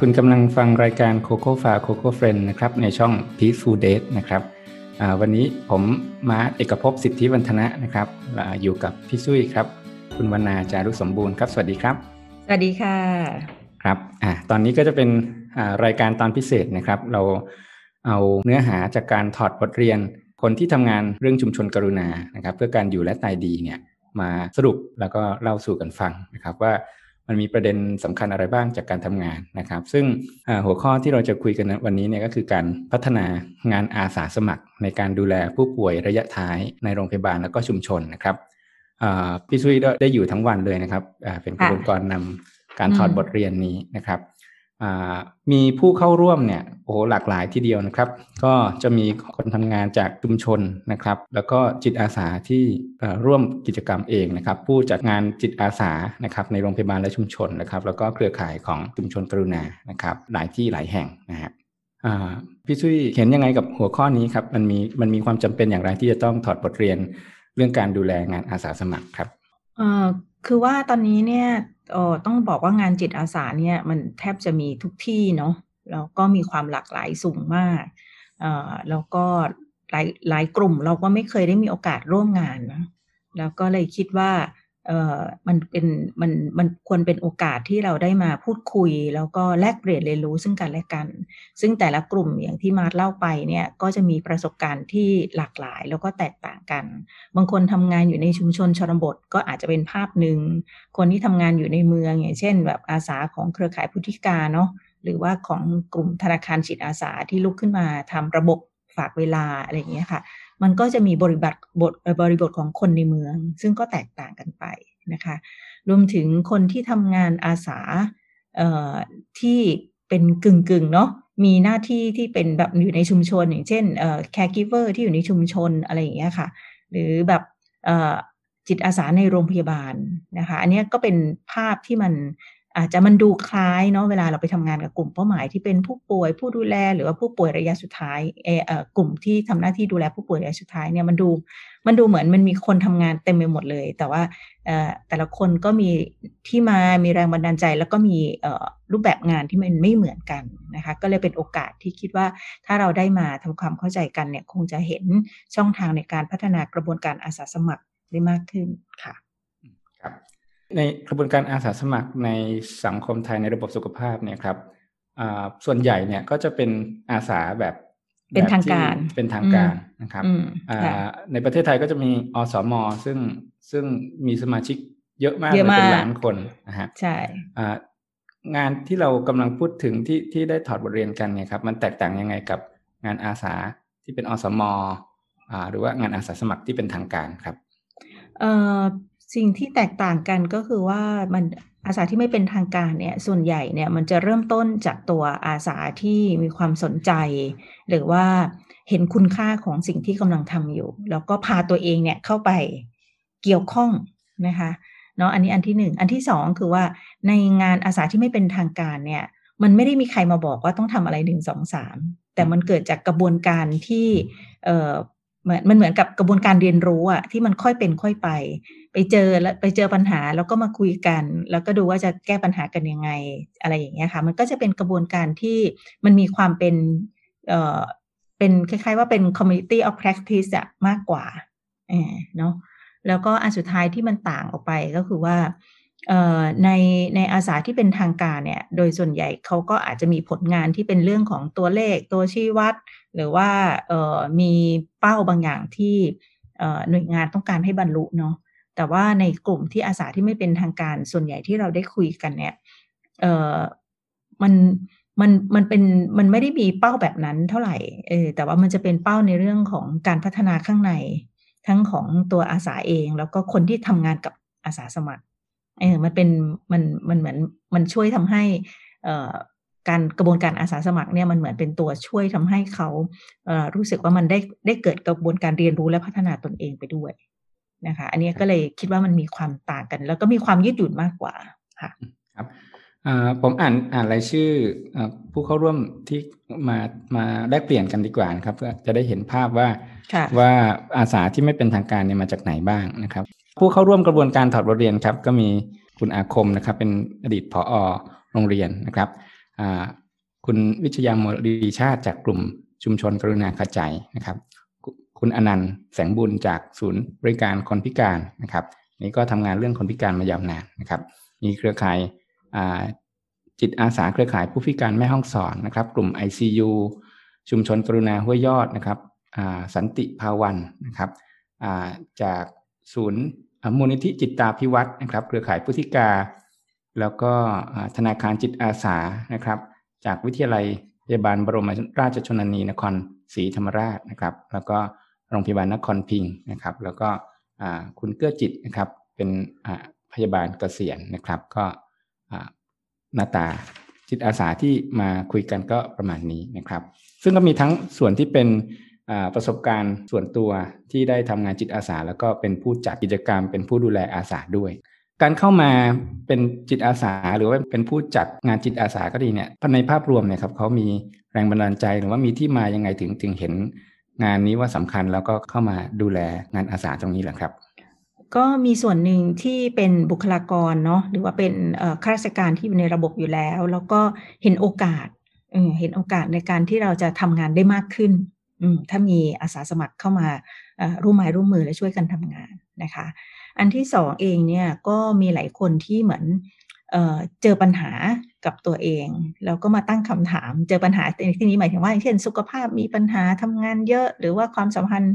คุณกำลังฟังรายการ Coco f a Coco Friend นะครับในช่อง Peaceful Date นะครับวันนี้ผมมาเอกภพสิทธิวันฒนะนะครับอยู่กับพี่ซุยครับ คุณวรรณาจารุสมบูรณ์ครับ สวัสดีครับ สวัสดีค่ะครับอ่าตอนนี้ก็จะเป็นรายการตอนพิเศษนะครับ เราเอาเนื้อหาจากการถอดบทเรียน คนที่ทำงานเรื่องชุมชนกรุณานะครับ เพื่อการอยู่และตายดีเนี่ยมาสรุปแล้วก็เล่าสู่กันฟังนะครับว่า มันมีประเด็นสำคัญอะไรบ้างจากการทำงานนะครับ ซึ่งหัวข้อที่เราจะคุยกันวันนี้เนี่ยก็คือการพัฒนางานอาสาสมัคร ในการดูแลผู้ป่วยระยะท้ายในโรงพยาบาลแล้วก็ชุมชนนะครับพี่ซุยได้อยู่ทั้งวันเลยนะครับเป็นกระบวนการนำการถอดบทเรียนนี้นะครับ มีผู้เข้าร่วมเนี่ยโอ้หลากหลายทีเดียวนะครับ ก็จะมีคนทำงานจากชุมชนนะครับ แล้วก็จิตอาสาที่ร่วมกิจกรรมเองนะครับ ผู้จัดงานจิตอาสานะครับในโรงพยาบาลและชุมชนนะครับ แล้วก็เครือข่ายของชุมชนกรุณานะครับ หลายที่หลายแห่งนะฮะพี่ซุยเห็นยังไงกับหัวข้อนี้ครับมันมีมันมีความจำเป็นอย่างไรที่จะต้องถอดบทเรียนเรื่องการดูแลงานอาสาสมัครครับคือว่าตอนนี้เนี่ย ออต้องบอกว่างานจิตอาสาเนี่ยมันแทบจะมีทุกที่เนาะแล้วก็มีความหลากหลายสูงมากเอ่อแล้วก็หลายหลายกลุ่มเราก็ไม่เคยได้มีโอกาสร่วมงานนะแล้วก็เลยคิดว่า เอ่อมันเป็นมันมันควรเป็นโอกาสที่เราได้มาพูดคุย แล้วก็แลกเปลี่ยนเรียนรู้ซึ่งกันและกัน ซึ่งแต่ละกลุ่มอย่างที่มาร์เล่าไปเนี่ยก็จะมีประสบการณ์ที่หลากหลายแล้วก็แตกต่างกัน บางคนทำงานอยู่ในชุมชนชนบทก็อาจจะเป็นภาพหนึ่ง คนที่ทำงานอยู่ในเมืองอย่างเช่น แบบอาสาของเครือข่ายพุทธิกาเนาะหรือว่าของกลุ่มธนาคารจิตอาสาที่ลุกขึ้นมาทำระบบฝากเวลาอะไรอย่างเงี้ยค่ะ มันก็จะมีบริบทบทบริบทของคนในเมือง ซึ่งก็แตกต่างกันไปนะคะ รวมถึงคนที่ทำงานอาสาที่เป็นกึ่งกึ่งเนาะมีหน้าที่ที่เป็นแบบอยู่ในชุมชน อย่างเช่นเอ่อ caregiver ที่อยู่ในชุมชนอะไรอย่างเงี้ยค่ะ หรือแบบจิตอาสาในโรงพยาบาลนะคะ อันนี้ก็เป็นภาพที่มัน อาจจะมันดูคล้ายเนาะเวลาเราไปทำงานกับกลุ่มเป้าหมายที่เป็นผู้ป่วยผู้ดูแล หรือว่าผู้ป่วยระยะสุดท้ายเออกลุ่มที่ทำหน้าที่ดูแลผู้ป่วยระยะสุดท้ายเนี่ยมันดูมันดูเหมือนมันมีคนทำงานเต็มไปหมดเลย แต่ว่าแต่ละคนก็มีที่มามีแรงบันดาลใจ แล้วก็มีรูปแบบงานที่มันไม่เหมือนกันนะคะก็เลยเป็นโอกาสที่คิดว่าถ้าเราได้มาทำความเข้าใจกันเนี่ยคงจะเห็นช่องทางในการพัฒนากระบวนการอาสาสมัครได้มากขึ้นค่ะ ในกระบวนการอาสาสมัครในสังคมไทยในระบบสุขภาพเนี่ยครับส่วนใหญ่เนี่ยก็จะเป็นอาสาแบบเป็นทางการเป็นทางการนะครับในประเทศไทยก็จะมีอสม ซึ่งซึ่งมีสมาชิกเยอะมากเลยเป็นล้านคนนะฮะใช่งานที่เรากำลังพูดถึงที่ที่ได้ถอดบทเรียนกันเนี่ยครับมันแตกต่างยังไงกับงานอาสาที่เป็นอสมหรือว่างานอาสาสมัครที่เป็นทางการครับ สิ่งที่แตกต่างกันก็คือว่ามันอาสาที่ไม่เป็นทางการเนี่ยส่วนใหญ่เนี่ยมันจะเริ่มต้นจากตัวอาสาที่มีความสนใจ หรือว่าเห็นคุณค่าของสิ่งที่กำลังทำอยู่ แล้วก็พาตัวเองเนี่ยเข้าไปเกี่ยวข้องนะคะเนาะอันนี้อันที่หนึ่งอันที่สองคือว่าในงานอาสาที่ไม่เป็นทางการเนี่ยมันไม่ได้มีใครมาบอกว่าต้องทำอะไรหนึ่งสองสามแต่มันเกิดจากกระบวนการที่ มือนมันเหมือนกับกระบวนการเรียนรู้อะที่มันค่อยเป็นค่อยไป ไปเจอแล้วไปเจอปัญหาแล้วก็มาคุยกัน แล้วก็ดูว่าจะแก้ปัญหากันยังไง อะไรอย่างเงี้ยค่ะ มันก็จะเป็นกระบวนการที่มันมีความเป็นเอ่อเป็นคล้ายๆว่าเป็น community of practice อะมากกว่าเนาะแล้วก็อันสุดท้ายที่มันต่างออกไปก็คือว่าในในอาสาที่เป็นทางการเนี่ย โดยส่วนใหญ่เขาก็อาจจะมีผลงานที่เป็นเรื่องของตัวเลขตัวชี้วัด หรือว่ามีเป้าบางอย่างที่หน่วยงานต้องการให้บรรลุเนาะแต่ว่าในกลุ่มที่อาสาที่ไม่เป็นทางการส่วนใหญ่ที่เราได้คุยกันเนี่ยเออมันมันมันเป็นมันไม่ได้มีเป้าแบบนั้นเท่าไหร่เออแต่ว่ามันจะเป็นเป้าในเรื่องของการพัฒนาข้างใน ทั้งของตัวอาสาเอง แล้วก็คนที่ทำงานกับอาสาสมัครเออมันเป็นมันมันเหมือนมันช่วยทำให้เอ่อ การกระบวนการอาสาสมัครเนี่ยมันเหมือนเป็นตัวช่วยทำให้เขาเอ่อรู้สึกว่ามันได้ได้เกิดกระบวนการเรียนรู้และพัฒนาตนเองไปด้วยนะคะอันนี้ก็เลยคิดว่ามันมีความต่างกัน แล้วก็มีความยืดหยุ่นมากกว่าค่ะครับผมอ่านอ่านรายชื่อผู้เข้าร่วมที่มามาแลกเปลี่ยนกันดีกว่าครับเพื่อจะได้เห็นภาพว่าว่าอาสาที่ไม่เป็นทางการเนี่ยมาจากไหนบ้างนะครับ ผู้เข้าร่วมกระบวนการถอดบทเรียนครับ ก็มีคุณอาคมนะครับ เป็นอดีตผอโรงเรียนนะครับ คุณวิชยามรีชาติจากกลุ่มชุมชนกรุณาขจายนะครับ คุณอนันต์แสงบุญจากศูนย์บริการคนพิการนะครับ นี่ก็ทำงานเรื่องคนพิการมายาวนานนะครับ มีเครือข่ายจิตอาสาเครือข่ายผู้พิการแม่ห้องสอนนะครับ กลุ่ม ICU ชุมชนกรุณาห้วยยอดนะครับสันติภาวันนะครับจากศูนย์มูลนิธิจิตตาพิวัตรนะครับ เครือข่ายพุทธิการ แล้วก็ธนาคารจิตอาสานะครับ จากวิทยาลัยพยาบาลบรมราชชนนีนครศรีธรรมราชนะครับ แล้วก็โรงพยาบาลนครพิงนะครับ แล้วก็คุณเกื้อจิตนะครับเป็นพยาบาลเกษียณนะครับ ก็หน้าตาจิตอาสาที่มาคุยกันก็ประมาณนี้นะครับ ซึ่งก็มีทั้งส่วนที่เป็นประสบการณ์ส่วนตัวที่ได้ทำงานจิตอาสา แล้วก็เป็นผู้จัดกิจกรรม เป็นผู้ดูแลอาสาด้วย การเข้ามาเป็นจิตอาสาหรือว่าเป็นผู้จัดงานจิตอาสาก็ดีเนี่ยในภาพรวมเนี่ยครับเขามีแรงบันดาลใจหรือว่ามีที่มายังไงถึงถึงเห็นงานนี้ว่าสำคัญแล้วก็เข้ามาดูแลงานอาสาตรงนี้แหละครับ ก็มีส่วนหนึ่งที่เป็นบุคลากรเนาะหรือว่าเป็นข้าราชการที่อยู่ในระบบอยู่แล้ว แล้วก็เห็นโอกาสเห็นโอกาสในการที่เราจะทำงานได้มากขึ้นถ้ามีอาสาสมัครเข้ามาร่วมไม้ร่วมมือและช่วยกันทำงานนะคะ อันที่สองเองเนี่ยก็มีหลายคนที่เหมือนเเจอปัญหากับตัวเอง แล้วก็มาตั้งคำถามเจอปัญหาในที่นี้หมายถึงว่าเช่นสุขภาพมีปัญหาทำงานเยอะ หรือว่าความสัมพันธ์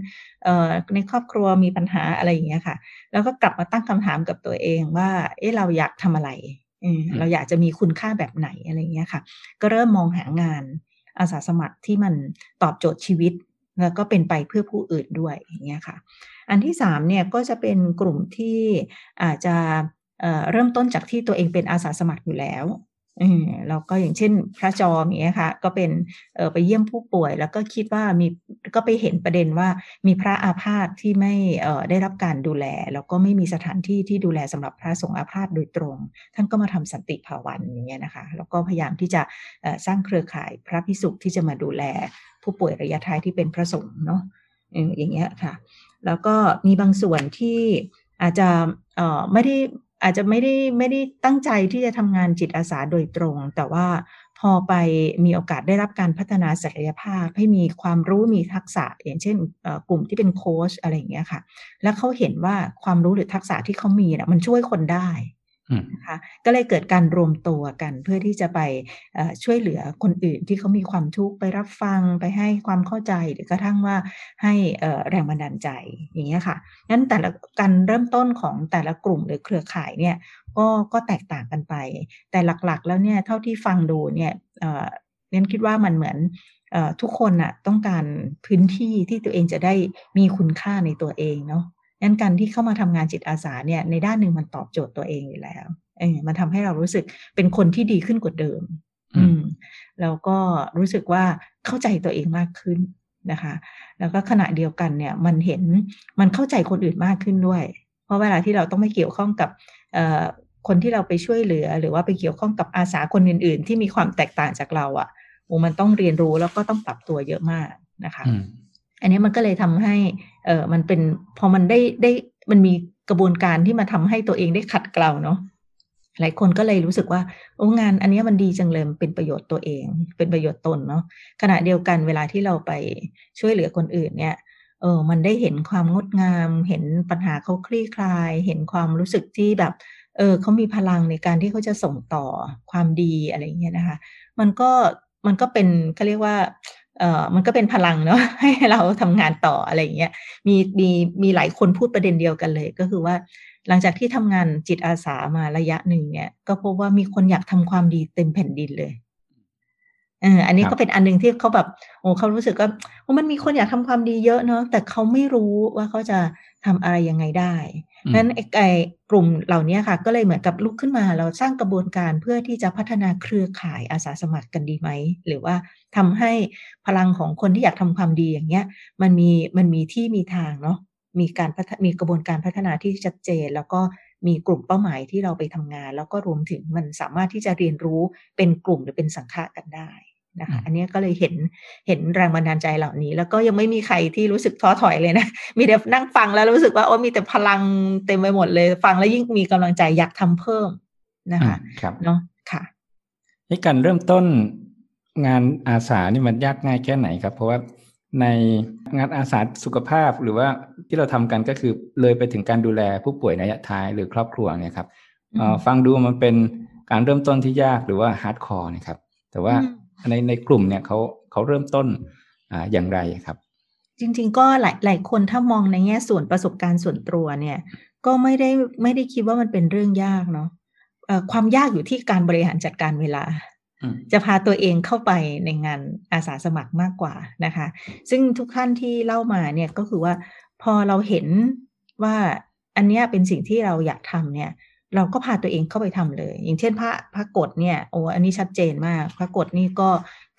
ในครอบครัวมีปัญหาอะไรอย่างเงี้ยค่ะ แล้วก็กลับมาตั้งคำถามกับตัวเองว่า เอ๊ะเราอยากทำอะไรเราอยากจะมีคุณค่าแบบไหนอะไรเงี้ยค่ะ ก็เริ่มมองหางานอาสาสมัครที่มันตอบโจทย์ชีวิต แล้วก็เป็นไปเพื่อผู้อื่นด้วยอย่างเงี้ยค่ะ อันที่สามเนี่ยก็จะเป็นกลุ่มที่อาจจะเริ่มต้นจากที่ตัวเองเป็นอาสาสมัครอยู่แล้ว แล้วก็อย่างเช่นพระจอมอย่างเงี้ยค่ะ ก็เป็นไปเยี่ยมผู้ป่วย แล้วก็คิดว่ามีก็ไปเห็นประเด็นว่ามีพระอาพาธที่ไม่ได้รับการดูแล แล้วก็ไม่มีสถานที่ที่ดูแลสำหรับพระสงฆ์อาพาธโดยตรง ท่านก็มาทำสันติภาวันอย่างเงี้ยนะคะ แล้วก็พยายามที่จะสร้างเครือข่ายพระพิสุที่จะมาดูแลผู้ป่วยระยะท้ายที่เป็นพระสงฆ์เนาะอย่างเงี้ยค่ะ แล้วก็มีบางส่วนที่อาจจะไม่ได้ อาจจะไม่ได้ไม่ได้ตั้งใจที่จะทำงานจิตอาสาโดยตรง แต่ว่าพอไปมีโอกาสได้รับการพัฒนาศักยภาพ ให้มีความรู้มีทักษะ อย่างเช่นกลุ่มที่เป็นโค้ชอะไรอย่างเงี้ยค่ะ แล้วเขาเห็นว่าความรู้หรือทักษะที่เขามีนะมันช่วยคนได้ นะคะก็เลยเกิดการรวมตัวกันเพื่อที่จะไปช่วยเหลือคนอื่นที่เขามีความทุกข์ไปรับฟังไปให้ความเข้าใจหรือกระทั่งว่าให้แรงบันดาลใจอย่างเงี้ยค่ะงั้นแต่ละการเริ่มต้นของแต่ละกลุ่มหรือเครือข่ายเนี่ยก็ก็แตกต่างกันไป แต่หลักๆ แล้วเนี่ยเท่าที่ฟังดูเนี่ยเน้นคิดว่ามันเหมือนทุกคนอะต้องการพื้นที่ที่ตัวเองจะได้มีคุณค่าในตัวเองเนาะ งั้นการที่เข้ามาทำงานจิตอาสาเนี่ยในด้านหนึ่งมันตอบโจทย์ตัวเองอยู่แล้วเออมันทำให้เรารู้สึกเป็นคนที่ดีขึ้นกว่าเดิม อืมแล้วก็รู้สึกว่าเข้าใจตัวเองมากขึ้นนะคะ แล้วก็ขณะเดียวกันเนี่ยมันเห็นมันเข้าใจคนอื่นมากขึ้นด้วย เพราะเวลาที่เราต้องไม่เกี่ยวข้องกับเอ่อคนที่เราไปช่วยเหลือ หรือว่าไปเกี่ยวข้องกับอาสาคนอื่น ๆ ที่มีความแตกต่างจากเราอะ่ะโอ้มันต้องเรียนรู้แล้วก็ต้องปรับตัวเยอะมากนะคะ อันนี้มันก็เลยทำให้เออมันเป็นพอมันได้ได้มันมีกระบวนการที่มาทำให้ตัวเองได้ขัดเกลาเนาะหลายคนก็เลยรู้สึกว่าโอ้งานอันนี้มันดีจังเลยเป็นประโยชน์ตัวเอง เป็นประโยชน์ตนเนาะขณะเดียวกันเวลาที่เราไปช่วยเหลือคนอื่นเนี่ยเออมันได้เห็นความงดงาม เห็นปัญหาเขาคลี่คลาย เห็นความรู้สึกที่แบบเออเขามีพลังในการที่เขาจะส่งต่อความดีอะไรเงี้ยนะคะ มันก็มันก็เป็นเขาเรียกว่า เอ่อมันก็เป็นพลังเนาะให้เราทำงานต่ออะไรอย่างเงี้ยมีมีมีหลายคนพูดประเด็นเดียวกันเลย ก็คือว่าหลังจากที่ทำงานจิตอาสามาระยะหนึ่งเนี่ย ก็พบว่ามีคนอยากทำความดีเต็มแผ่นดินเลยเอออันนี้ก็เป็นอันหนึ่งที่เขาแบบโอ้เขารู้สึกว่ามันมีคนอยากทำความดีเยอะเนาะแต่เขาไม่รู้ว่าเขาจะทำอะไรยังไงได้ นั้นไอ้กลุ่มเหล่านี้ค่ะ ก็เลยเหมือนกับลุกขึ้นมาเราสร้างกระบวนการเพื่อที่จะพัฒนาเครือข่ายอาสาสมัครกันดีไหม หรือว่าทำให้พลังของคนที่อยากทำความดีอย่างเงี้ย มันมีมันมีที่มีทางเนาะมีการมีกระบวนการพัฒนาที่ชัดเจน แล้วก็มีกลุ่มเป้าหมายที่เราไปทำงาน แล้วก็รวมถึงมันสามารถที่จะเรียนรู้เป็นกลุ่มหรือเป็นสังฆะกันได้ นะคะ อันนี้ก็เลยเห็นเห็นแรงบันดาลใจเหล่านี้ แล้วก็ยังไม่มีใครที่รู้สึกท้อถอยเลยนะ มีแต่นั่งฟังแล้วรู้สึกว่าโอ้มีแต่พลังเต็มไปหมดเลย ฟังแล้วยิ่งมีกำลังใจอยากทำเพิ่มนะคะครับเนาะค่ะให้การเริ่มต้นงานอาสานี่มันยากง่ายแค่ไหนครับ เพราะว่าในงานอาสาสุขภาพหรือว่าที่เราทำกันก็คือเลยไปถึงการดูแลผู้ป่วยในระยะท้ายหรือครอบครัวเนี่ยครับฟังดูมันเป็นการเริ่มต้นที่ยากหรือว่า hardcore นะครับ แต่ว่า ในในกลุ่มเนี่ยเขาเขาเริ่มต้นอย่างไรครับ จริง ๆ ก็หลายหลายคนถ้ามองในแง่ส่วนประสบการณ์ส่วนตัวเนี่ย ก็ไม่ได้ไม่ได้คิดว่ามันเป็นเรื่องยากเนาะความยากอยู่ที่การบริหารจัดการเวลา จะพาตัวเองเข้าไปในงานอาสาสมัครมากกว่านะคะ ซึ่งทุกท่านที่เล่ามาเนี่ยก็คือว่าพอเราเห็นว่าอันนี้เป็นสิ่งที่เราอยากทำเนี่ย เราก็พาตัวเองเข้าไปทำเลย อย่างเช่นพระพระกฎเนี่ยโอ้อันนี้ชัดเจนมาก พระกฎนี่ก็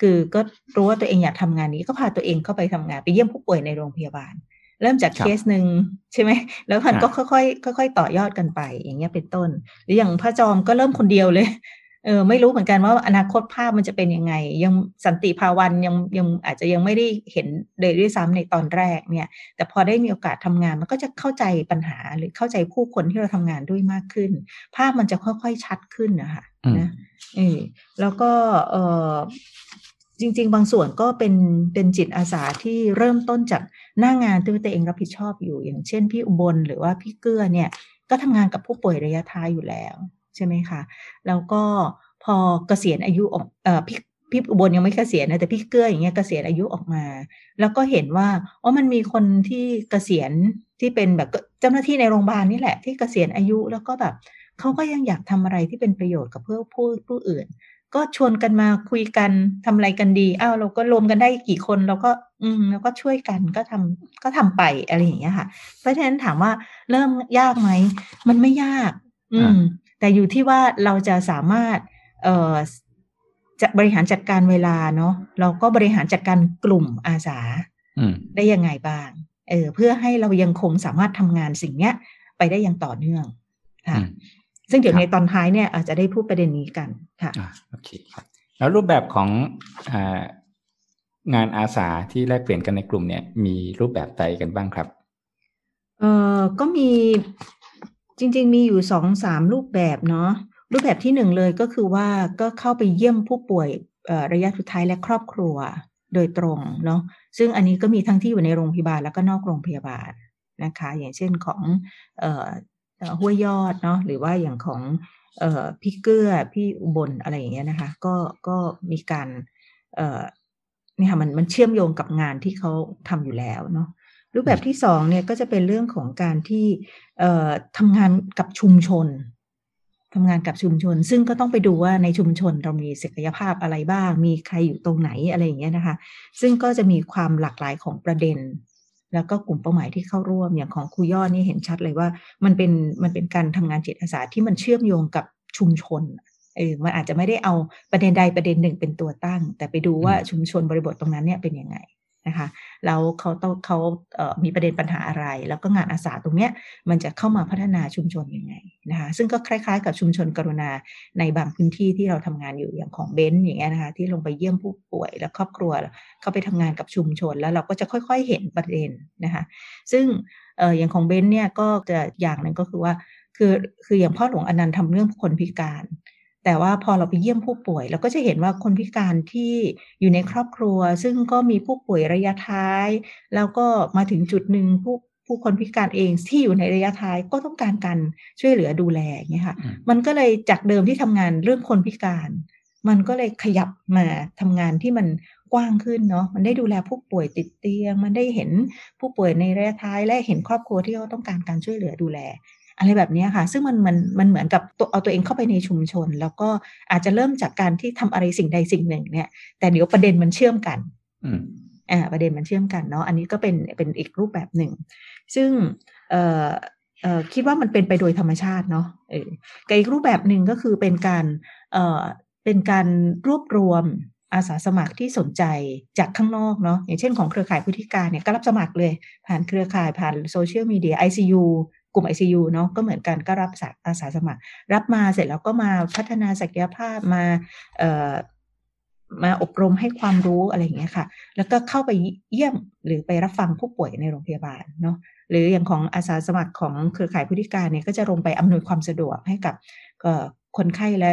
คือก็รู้ว่าตัวเองอยากทำงานนี้ก็พาตัวเองเข้าไปทำงาน ไปเยี่ยมผู้ป่วยในโรงพยาบาล เริ่มจากเคสหนึ่งใช่ไหมแล้วมันก็ค่อยๆค่อยๆต่อยอดกันไป อย่างเงี้ยเป็นต้น หรืออย่างพระจอมก็เริ่มคนเดียวเลย เออไม่รู้เหมือนกันว่าอนาคตภาพมันจะเป็นยังไง ยังสันติภาวันยังยังอาจจะยังไม่ได้เห็นเลยด้วยซ้ำในตอนแรกเนี่ย แต่พอได้มีโอกาสทำงานมันก็จะเข้าใจปัญหาหรือเข้าใจผู้คนที่เราทำงานด้วยมากขึ้น ภาพมันจะค่อยๆชัดขึ้นนะคะนะเออแล้วก็เออจริง ๆ บางส่วนก็เป็นเป็นจิตอาสาที่เริ่มต้นจากหน้างงานที่ตัวเองรับผิดชอบอยู่ อย่างเช่นพี่อุบลหรือว่าพี่เกื้อเนี่ย ก็ทำงานกับผู้ป่วยระยะท้ายอยู่แล้ว ใช่ไหมคะ แล้วก็พอเกษียณอายุออกเอ่อพี่พี่อุบลยังไม่เกษียณนะแต่พี่เกื้ออย่างเงี้ยเกษียณอายุออกมา แล้วก็เห็นว่าอ๋อมันมีคนที่เกษียณที่เป็นแบบเจ้าหน้าที่ในโรงพยาบาลนี่แหละ ที่เกษียณอายุแล้วก็แบบเขาก็ยังอยากทำอะไรที่เป็นประโยชน์กับเพื่อผู้ผู้อื่น ก็ชวนกันมาคุยกันทำอะไรกันดีอ้าวเราก็รวมกันได้กี่คนเราก็อืมแล้วก็ช่วยกันก็ทำก็ทำไปอะไรอย่างเงี้ยค่ะ เพราะฉะนั้นถามว่าเริ่มยากไหมมันไม่ยาก อืม แต่อยู่ที่ว่าเราจะสามารถเอ่อจะบริหารจัดการเวลาเนาะเราก็บริหารจัดการกลุ่มอาสาได้ยังไงบ้างเออเพื่อให้เรายังคงสามารถทำงานสิ่งเนี้ย ไปได้อย่างต่อเนื่องค่ะซึ่งเดี๋ยวในตอนท้ายเนี่ยอาจจะได้พูดประเด็นนี้กันค่ะโอเคครับแล้วรูปแบบของงานอาสาที่แลกเปลี่ยนกันในกลุ่มเนี่ยมีรูปแบบใดกันบ้างครับเออก็มี จริง ๆ มีอยู่สองสามรูปแบบเนาะรูปแบบที่หนึ่งเลยก็คือว่าก็เข้าไปเยี่ยมผู้ป่วยระยะสุดท้ายและครอบครัวโดยตรงเนาะซึ่งอันนี้ก็มีทั้งที่อยู่ในโรงพยาบาลแล้วก็นอกโรงพยาบาลนะคะ อย่างเช่นของห้วยยอดเนาะหรือว่าอย่างของพี่เกื้อพี่อุบลอะไรอย่างเงี้ยนะคะ ก็ก็มีการนี่ค่ะมันมันเชื่อมโยงกับงานที่เขาทำอยู่แล้วเนาะ รูปแบบที่สองเนี่ยก็จะเป็นเรื่องของการที่ทำงานกับชุมชนทำงานกับชุมชน ซึ่งก็ต้องไปดูว่าในชุมชนเรามีศักยภาพอะไรบ้าง มีใครอยู่ตรงไหนอะไรอย่างเงี้ยนะคะ ซึ่งก็จะมีความหลากหลายของประเด็น แล้วก็กลุ่มเป้าหมายที่เข้าร่วมอย่างของครูยอดนี่เห็นชัดเลยว่า มันเป็นมันเป็นการทำงานจิตอาสาที่มันเชื่อมโยงกับชุมชนเออมันอาจจะไม่ได้เอาประเด็นใดประเด็นหนึ่งเป็นตัวตั้ง แต่ไปดูว่าชุมชนบริบทตรงนั้นเนี่ยเป็นยังไง นะคะแล้วเขาต้องเขาเมีประเด็นปัญหาอะไร แล้วก็งานอาสาตรงเนี้ยมันจะเข้ามาพัฒนาชุมชนยังไงนะคะซึ่งก็คล้ายๆ กับชุมชนกรุณาในบางพื้นที่ที่เราทำงานอยู่อย่างของเบนซ์อย่างเงี้ยนะคะที่ลงไปเยี่ยมผู้ป่วยและครอบครัวเข้าไปทำงานกับชุมชน แล้วเราก็จะค่อยๆเห็นประเด็นนะคะซึ่งอย่างของเบนซ์เนี่ยก็จะอย่างหนึ่งก็คือว่าคือคืออย่างพ่อหลวงอนันต์ทำเรื่องคนพิการ แต่ว่าพอเราไปเยี่ยมผู้ป่วย เราก็จะเห็นว่าคนพิการที่อยู่ในครอบครัว ซึ่งก็มีผู้ป่วยระยะท้าย แล้วก็มาถึงจุดหนึ่งผู้ผู้คนพิการเองที่อยู่ในระยะท้ายก็ต้องการการช่วยเหลือดูแลอย่างเงี้ยค่ะมันก็เลยจากเดิมที่ทำงานเรื่องคนพิการ มันก็เลยขยับมาทำงานที่มันกว้างขึ้นเนาะมันได้ดูแลผู้ป่วยติดเตียง มันได้เห็นผู้ป่วยในระยะท้ายและเห็นครอบครัวที่เขาต้องการการช่วยเหลือดูแล อะไรแบบนี้ค่ะ ซึ่งมันมันมันเหมือนกับตัวเอาตัวเองเข้าไปในชุมชน แล้วก็อาจจะเริ่มจากการที่ทำอะไรสิ่งใดสิ่งหนึ่ง เนี่ย แต่เดี๋ยวประเด็นมันเชื่อมกันอ่าประเด็นมันเชื่อมกันเนาะอันนี้ก็เป็นเป็นอีกรูปแบบหนึ่ง ซึ่งเอ่อเอ่อคิดว่ามันเป็นไปโดยธรรมชาติเนาะเออกับอีกรูปแบบหนึ่งก็คือเป็นการเอ่อเป็นการรวบรวมอาสาสมัครที่สนใจจากข้างนอกเนาะอย่างเช่นของเครือข่ายผู้พิการเนี่ยก็รับสมัครเลย ผ่านเครือข่ายผ่านโซเชียลมีเดีย ICU กลุ่ม ICU เนาะก็เหมือนกันก็รับอาสาสมัคร รับมาเสร็จแล้วก็มาพัฒนาศักยภาพมาเอ่อมาอบรมให้ความรู้อะไรอย่างเงี้ยค่ะ แล้วก็เข้าไปเยี่ยมหรือไปรับฟังผู้ป่วยในโรงพยาบาลเนาะหรืออย่างของอาสาสมัครของเครือข่ายผู้พิการเนี่ยก็จะลงไปอำนวยความสะดวกให้กับคนไข้และ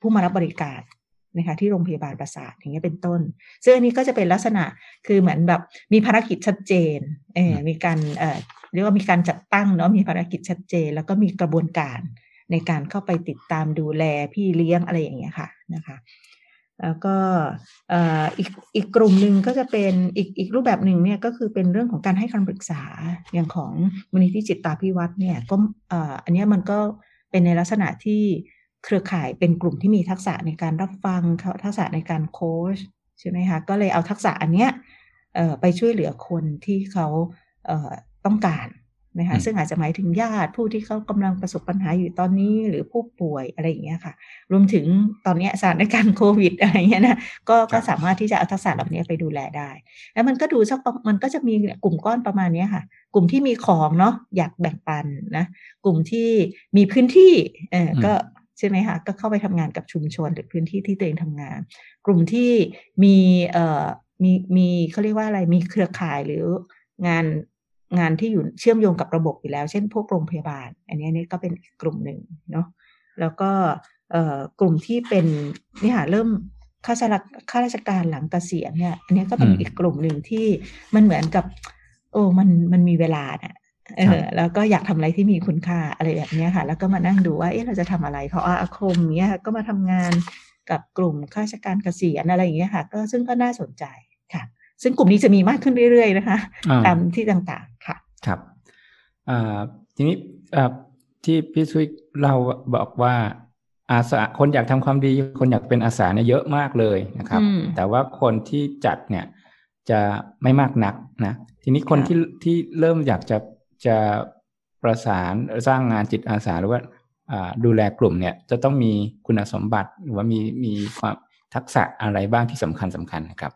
ผู้มารับบริการ นะคะที่โรงพยาบาลประสาทอย่างเงี้ยเป็นต้น ซึ่งอันนี้ก็จะเป็นลักษณะคือเหมือนแบบมีภารกิจชัดเจนเออมีการเอ่อเรียกว่ามีการจัดตั้งเนาะมีภารกิจชัดเจน แล้วก็มีกระบวนการในการเข้าไปติดตามดูแลพี่เลี้ยงอะไรอย่างเงี้ยค่ะนะคะแล้วก็อีกอีกกลุ่มหนึ่งก็จะเป็นอีกอีกรูปแบบหนึ่งเนี่ยก็คือเป็นเรื่องของการให้คำปรึกษาอย่างของมูลนิธิจิตตาพิวัตรเนี่ยก็อันนี้มันก็เป็นในลักษณะที่ เครือข่ายเป็นกลุ่มที่มีทักษะในการรับฟังทักษะในการโค้ชใช่ไหมคะก็เลยเอาทักษะอันเนี้ยไปช่วยเหลือคนที่เขาต้องการนะคะซึ่งอาจจะหมายถึงญาติผู้ที่เขากำลังประสบปัญหาอยู่ตอนนี้หรือผู้ป่วยอะไรอย่างเงี้ยค่ะ รวมถึงตอนนี้สถานการณ์โควิดอะไรเงี้ยนะก็ก็สามารถที่จะเอาทักษะเหล่านี้ไปดูแลได้ แล้วมันก็ดูสักมันก็จะมีกลุ่มก้อนประมาณนี้ค่ะ กลุ่มที่มีของเนาะอยากแบ่งปันนะกลุ่มที่มีพื้นที่เออก็ ใช่ไหมคะก็เข้าไปทำงานกับชุมชนหรือพื้นที่ที่ตัวเองทำงาน กลุ่มที่มีเอ่อมีมีเขาเรียกว่าอะไรมีเครือข่ายหรืองานงานที่อยู่เชื่อมโยงกับระบบอยู่แล้ว เช่นพวกโรงพยาบาล อันนี้นี่ก็เป็นอีกกลุ่มหนึ่งเนาะแล้วก็กลุ่มที่เป็นนี่ค่ะเริ่มข้าราชการข้าราชการหลังเกษียณเนี่ย อันนี้ก็เป็นอีกกลุ่มหนึ่งที่มันเหมือนกับ โอ้มันมันมีเวลาเนี่ย เออแล้วก็อยากทำอะไรที่มีคุณค่าอะไรแบบนี้ค่ะ แล้วก็มานั่งดูว่าเอ๊ะเราจะทำอะไร เพราะอาคมเนี้ยก็มาทำงานกับกลุ่มข้าราชการเกษียณอะไรอย่างเงี้ยค่ะ ก็ซึ่งก็น่าสนใจค่ะ ซึ่งกลุ่มนี้จะมีมากขึ้นเรื่อยๆนะคะ ตามที่ต่างๆค่ะ ครับทีนี้ที่พี่ซุยเราบอกว่าอาสาคนอยากทำความดีคนอยากเป็นอาสาเนี่ยเยอะมากเลยนะครับ แต่ว่าคนที่จัดเนี่ยจะไม่มากนักนะ ทีนี้คนที่ที่เริ่มอยากจะ จะประสานสร้างงานจิตอาสาหรือว่าดูแลกลุ่มเนี่ยจะต้องมีคุณสมบัติหรือว่ามีมีความทักษะอะไรบ้างที่สำคัญสำคัญนะครับ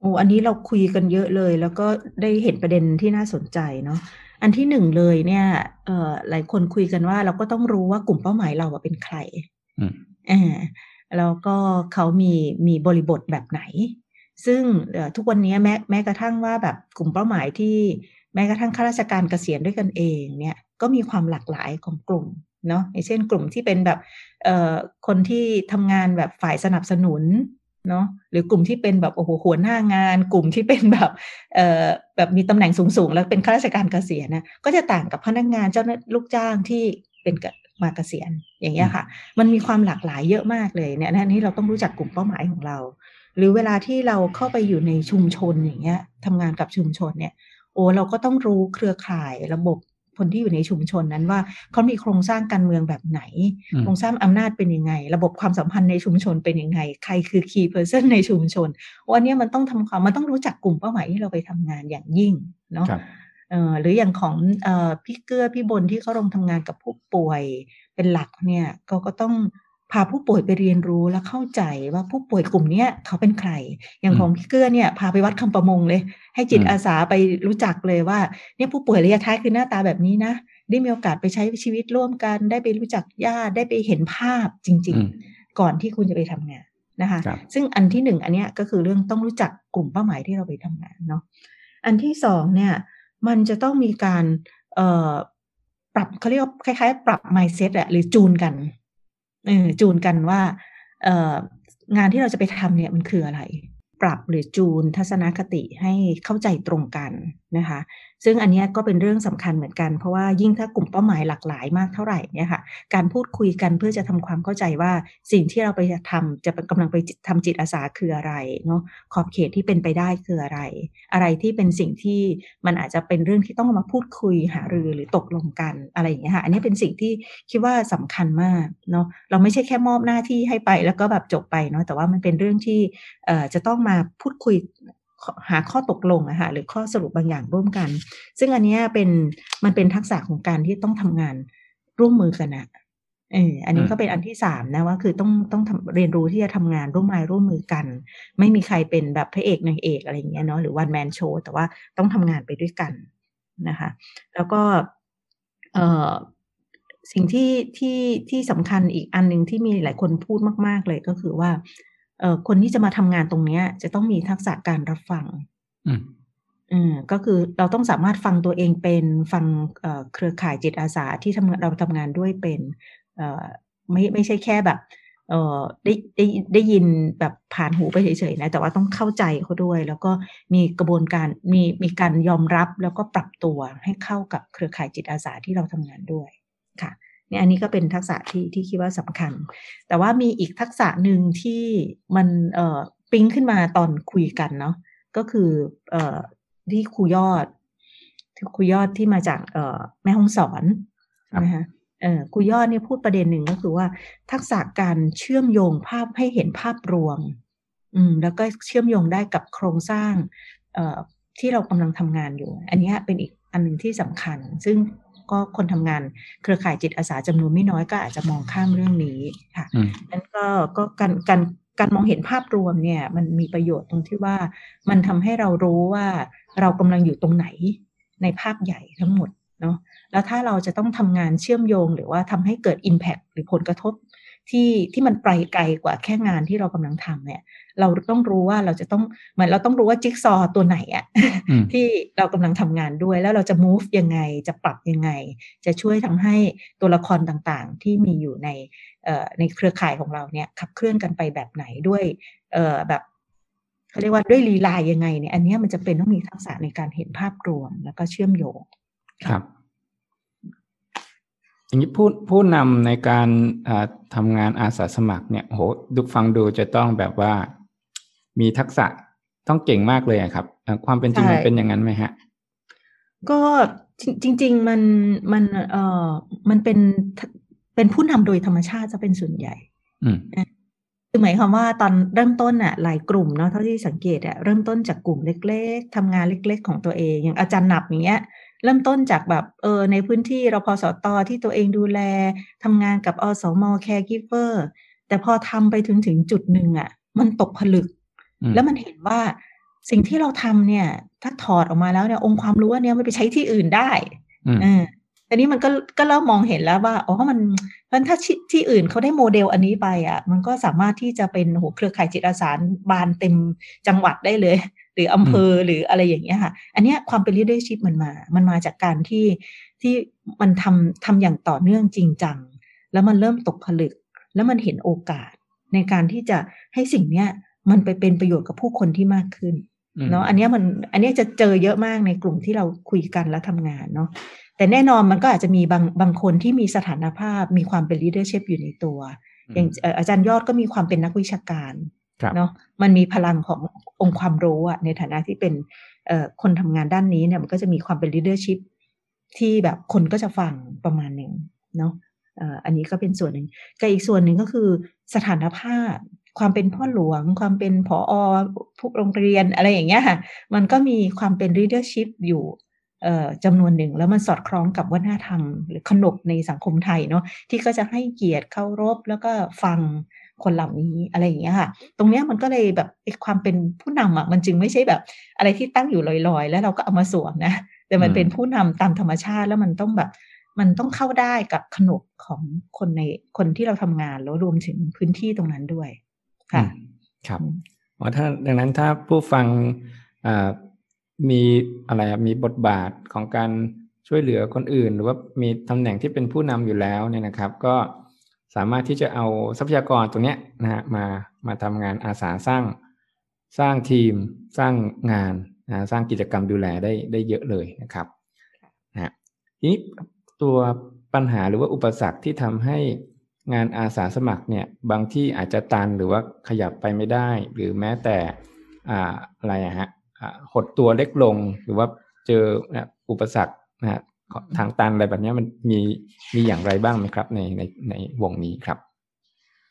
โอ้อันนี้เราคุยกันเยอะเลย แล้วก็ได้เห็นประเด็นที่น่าสนใจเนาะอันที่หนึ่งเลยเนี่ยเอ่อหลายคนคุยกันว่าเราก็ต้องรู้ว่ากลุ่มเป้าหมายเราเป็นใครอ่าแล้วก็เขามีมีบริบทแบบไหน ซึ่งทุกวันนี้แม้แม้กระทั่งว่าแบบกลุ่มเป้าหมายที่ แม้กระทั่งข้าราชการเกษียณด้วยกันเองเนี่ยก็มีความหลากหลายของกลุ่มเนาะอย่างเช่นกลุ่มที่เป็นแบบเอ่อคนที่ทำงานแบบฝ่ายสนับสนุนเนาะหรือกลุ่มที่เป็นแบบโอ้โหหัวหน้างาน กลุ่มที่เป็นแบบเอ่อแบบมีตำแหน่งสูงๆ แล้วเป็นข้าราชการเกษียณนะก็จะต่างกับพนักงานเจ้าหน้าลูกจ้างที่เป็นมาเกษียณอย่างเงี้ยค่ะ มันมีความหลากหลายเยอะมากเลยเนี่ยนั่นนี่เราต้องรู้จักกลุ่มเป้าหมายของเรา หรือเวลาที่เราเข้าไปอยู่ในชุมชนอย่างเงี้ยทำงานกับชุมชนเนี่ย โอ้เราก็ต้องรู้เครือข่ายระบบคนที่อยู่ในชุมชนนั้นว่าเขามีโครงสร้างการเมืองแบบไหน โครงสร้างอำนาจเป็นยังไง ระบบความสัมพันธ์ในชุมชนเป็นยังไง ใครคือ key person ในชุมชนวันนี้มันต้องทำความมันต้องรู้จักกลุ่มเป้าหมายที่เราไปทำงานอย่างยิ่งเนาะหรืออย่างของอพี่เกื้อพี่บนที่เขาลงทำงานกับผู้ป่วยเป็นหลักเนี่ยเขาก็ต้อง พาผู้ป่วยไปเรียนรู้และเข้าใจว่าผู้ป่วยกลุ่มนี้เขาเป็นใคร อย่างของพี่เกื้อเนี่ยพาไปวัดคำประมงเลย ให้จิตอาสาไปรู้จักเลยว่าเนี่ยผู้ป่วยระยะท้ายคือหน้าตาแบบนี้นะได้มีโอกาสไปใช้ชีวิตร่วมกัน ได้ไปรู้จักญาติได้ไปเห็นภาพจริง ๆ ก่อนที่คุณจะไปทำงานนะคะซึ่งอันที่หนึ่งอันเนี้ยก็คือเรื่องต้องรู้จักกลุ่มเป้าหมายที่เราไปทำงานเนาะอันที่สองเนี่ยมันจะต้องมีการเอ่อปรับเขาเรียกว่าคล้าย ๆ ปรับ mindset อะหรือจูนกัน เออจูนกันว่า เอองานที่เราจะไปทำเนี่ยมันคืออะไร ปรับหรือจูนทัศนคติให้เข้าใจตรงกันนะคะ ซึ่งอันนี้ก็เป็นเรื่องสำคัญเหมือนกัน เพราะว่ายิ่งถ้ากลุ่มเป้าหมายหลากหลายมากเท่าไหร่เนี่ยค่ะ การพูดคุยกันเพื่อจะทำความเข้าใจว่าสิ่งที่เราไปทำจะกำลังไปทำจิตอาสาคืออะไรเนาะขอบเขตที่เป็นไปได้คืออะไร อะไรที่เป็นสิ่งที่มันอาจจะเป็นเรื่องที่ต้องมาพูดคุยหารือหรือตกลงกันอะไรอย่างเงี้ยค่ะ อันนี้เป็นสิ่งที่คิดว่าสำคัญมากเนาะเราไม่ใช่แค่มอบหน้าที่ให้ไปแล้วก็แบบจบไปเนาะแต่ว่ามันเป็นเรื่องที่จะต้องมาพูดคุย หาข้อตกลงอะค่ะหรือข้อสรุปบางอย่างร่วมกัน ซึ่งอันนี้เป็นมันเป็นทักษะของการที่ต้องทำงานร่วมมือกันอะเอออันนี้ก็เป็นอันที่สามนะว่าคือต้องต้องเรียนรู้ที่จะทำงานร่วมมือร่วมมือกัน ไม่มีใครเป็นแบบพระเอกนางเอกอะไรอย่างเงี้ยเนาะหรือวันแมนโชว์แต่ว่าต้องทำงานไปด้วยกันนะคะ แล้วก็เอ่อสิ่งที่ที่ที่สำคัญอีกอันหนึ่งที่มีหลายคนพูดมาก ๆ เลยก็คือว่า เอ่อคนที่จะมาทำงานตรงเนี้ย จะต้องมีทักษะการรับฟังอืมอืมก็คือเราต้องสามารถฟังตัวเองเป็นฟังเอ่อเครือข่ายจิตอาสาที่ทำเราทำงานด้วยเป็นเอ่อไม่ไม่ใช่แค่แบบเเออได้ได้ได้ยินแบบผ่านหูไปเฉยๆนะ แต่ว่าต้องเข้าใจเขาด้วย แล้วก็มีกระบวนการมีมีการยอมรับแล้วก็ปรับตัวให้เข้ากับเครือข่ายจิตอาสาที่เราทำงานด้วยค่ะ เนี่ยอันนี้ก็เป็นทักษะที่ที่คิดว่าสำคัญ แต่ว่ามีอีกทักษะหนึ่งที่มันเอ่อปิ๊งขึ้นมาตอนคุยกันเนาะก็คือเอ่อที่ครูยอดครูยอดที่มาจากเอ่อแม่ห้องสอนนะคะเออครูยอดเนี่ยพูดประเด็นหนึ่งก็คือว่า ทักษะการเชื่อมโยงภาพให้เห็นภาพรวม อืม แล้วก็เชื่อมโยงได้กับโครงสร้าง เอ่อที่เรากำลังทำงานอยู่ อันนี้เป็นอีกอันหนึ่งที่สำคัญ ซึ่ง ก็คนทำงานเครือข่ายจิตอาสาจำนวนไม่น้อยก็อาจจะมองข้ามเรื่องนี้ค่ะนั้นก็ก็การการการมองเห็นภาพรวมเนี่ย มันมีประโยชน์ตรงที่ว่ามันทำให้เรารู้ว่าเรากำลังอยู่ตรงไหนในภาพใหญ่ทั้งหมดเนาะแล้วถ้าเราจะต้องทำงานเชื่อมโยง หรือว่าทำให้เกิด Impact หรือผลกระทบ ที่ที่มันไกลไกลกว่าแค่งานที่เรากำลังทำเนี่ย เราต้องรู้ว่าเราจะต้องเหมือนเราต้องรู้ว่าจิ๊กซอตัวไหนอะที่เรากำลังทำงานด้วยแล้วเราจะ move ยังไงจะปรับยังไง จะช่วยทำให้ตัวละครต่างๆ ที่มีอยู่ในในเครือข่ายของเราเนี่ยขับเคลื่อนกันไปแบบไหนด้วยแบบเขาเรียกว่าด้วยลีลายังไงเนี่ยอันนี้มันจะเป็นต้องมีทักษะในการเห็นภาพรวมแล้วก็เชื่อมโยงครับ อย่างนี้ผู้ผู้นำในการทำงานอาสาสมัครเนี่ยโหดูฟังดูจะต้องแบบว่า มีทักษะต้องเก่งมากเลยครับ ความเป็นจริงมันเป็นอย่างนั้นไหมฮะ ก็จริง ๆ มันมันเอ่อมันเป็นเป็นผู้นำโดยธรรมชาติจะเป็นส่วนใหญ่อืมคือหมายความว่าตอนเริ่มต้นอะหลายกลุ่มเนาะเท่าที่สังเกตอะเริ่มต้นจากกลุ่มเล็ก ๆทำงานเล็ก ๆ ของตัวเองอย่างอาจารย์หนับอย่างเงี้ย เริ่มต้นจากแบบเออในพื้นที่เรารพ.สต.ที่ตัวเองดูแลทำงานกับอสม caregiver แต่พอทำไปถึงถึงจุดหนึ่งอะ่ะ มันตกผลึก แล้วมันเห็นว่าสิ่งที่เราทำเนี่ย ถ้าถอดออกมาแล้วเนี่ยองค์ความรู้อันนี้มันไปใช้ที่อื่นได้ อ่าอันนี้มันก็ก็เริ่มมองเห็นแล้วว่าอ๋อมันมันถ้าที่อื่นเขาได้โมเดลอันนี้ไปอะ มันก็สามารถที่จะเป็นหัวเครือข่ายจิตอาสาบานเต็มจังหวัดได้เลย หรืออำเภอหรืออะไรอย่างเงี้ยค่ะ อันนี้ความเป็น leadership มันมา มันมาจากการที่ที่มันทำทำอย่างต่อเนื่องจริงจัง แล้วมันเริ่มตกผลึก แล้วมันเห็นโอกาสในการที่จะให้สิ่งเนี้ยมันไปเป็นประโยชน์กับผู้คนที่มากขึ้น เนาะอันนี้มันอันนี้จะเจอเยอะมากในกลุ่มที่เราคุยกันและทำงานเนาะแต่แน่นอนมันก็อาจจะมีบางบางคนที่มีสถานภาพมีความเป็น leadership อยู่ในตัว อย่างอาจารย์ยอดก็มีความเป็นนักวิชาการเนาะมันมีพลังขององค์ความรู้อะในฐานะที่เป็นคนทำงานด้านนี้เนี่ยมันก็จะมีความเป็น leadership ที่แบบคนก็จะฟังประมาณหนึ่งเนาะอันนี้ก็เป็นส่วนหนึ่งกับอีกส่วนหนึ่งก็คือสถานภาพ ความเป็นพ่อหลวง ความเป็นผอผู้โรงเรียนอะไรอย่างเงี้ยค่ะ มันก็มีความเป็น leadership อยู่จำนวนหนึ่งแล้วมันสอดคล้องกับวัฒนธรรม หรือขนบในสังคมไทยเนาะที่ก็จะให้เกียรติเคารพแล้วก็ฟังคนเหล่านี้อะไรอย่างเงี้ยค่ะ ตรงเนี้ยมันก็เลยแบบความเป็นผู้นำอะมันจึงไม่ใช่แบบ อะไรที่ตั้งอยู่ลอยๆ แล้วเราก็เอามาสวมนะ แต่มันเป็นผู้นำตามธรรมชาติแล้วมันต้องแบบ มันต้องเข้าได้กับขนบของคนในคนที่เราทำงานแล้วรวมถึงพื้นที่ตรงนั้นด้วย ค่ะครับอ๋อถ้าดังนั้นถ้าผู้ฟังมีอะไรมีบทบาทของการช่วยเหลือคนอื่น หรือว่ามีตำแหน่งที่เป็นผู้นำอยู่แล้วเนี่ยนะครับ ก็สามารถที่จะเอาทรัพยากรตรงนี้นะฮะมามาทำงานอาสาสร้างสร้างทีมสร้างงานนะสร้างกิจกรรมดูแลได้ได้เยอะเลยนะครับนะทีนี้ตัวปัญหาหรือว่าอุปสรรคที่ทำให้ งานอาสาสมัครเนี่ยบางที่อาจจะตันหรือว่าขยับไปไม่ได้ หรือแม้แต่อ่าอะไรอะฮะหดตัวเล็กลงหรือว่าเจออุปสรรคนะทางตันอะไรแบบนี้มันมีมีอย่างไรบ้างไหมครับ ในในในวงนี้ครับ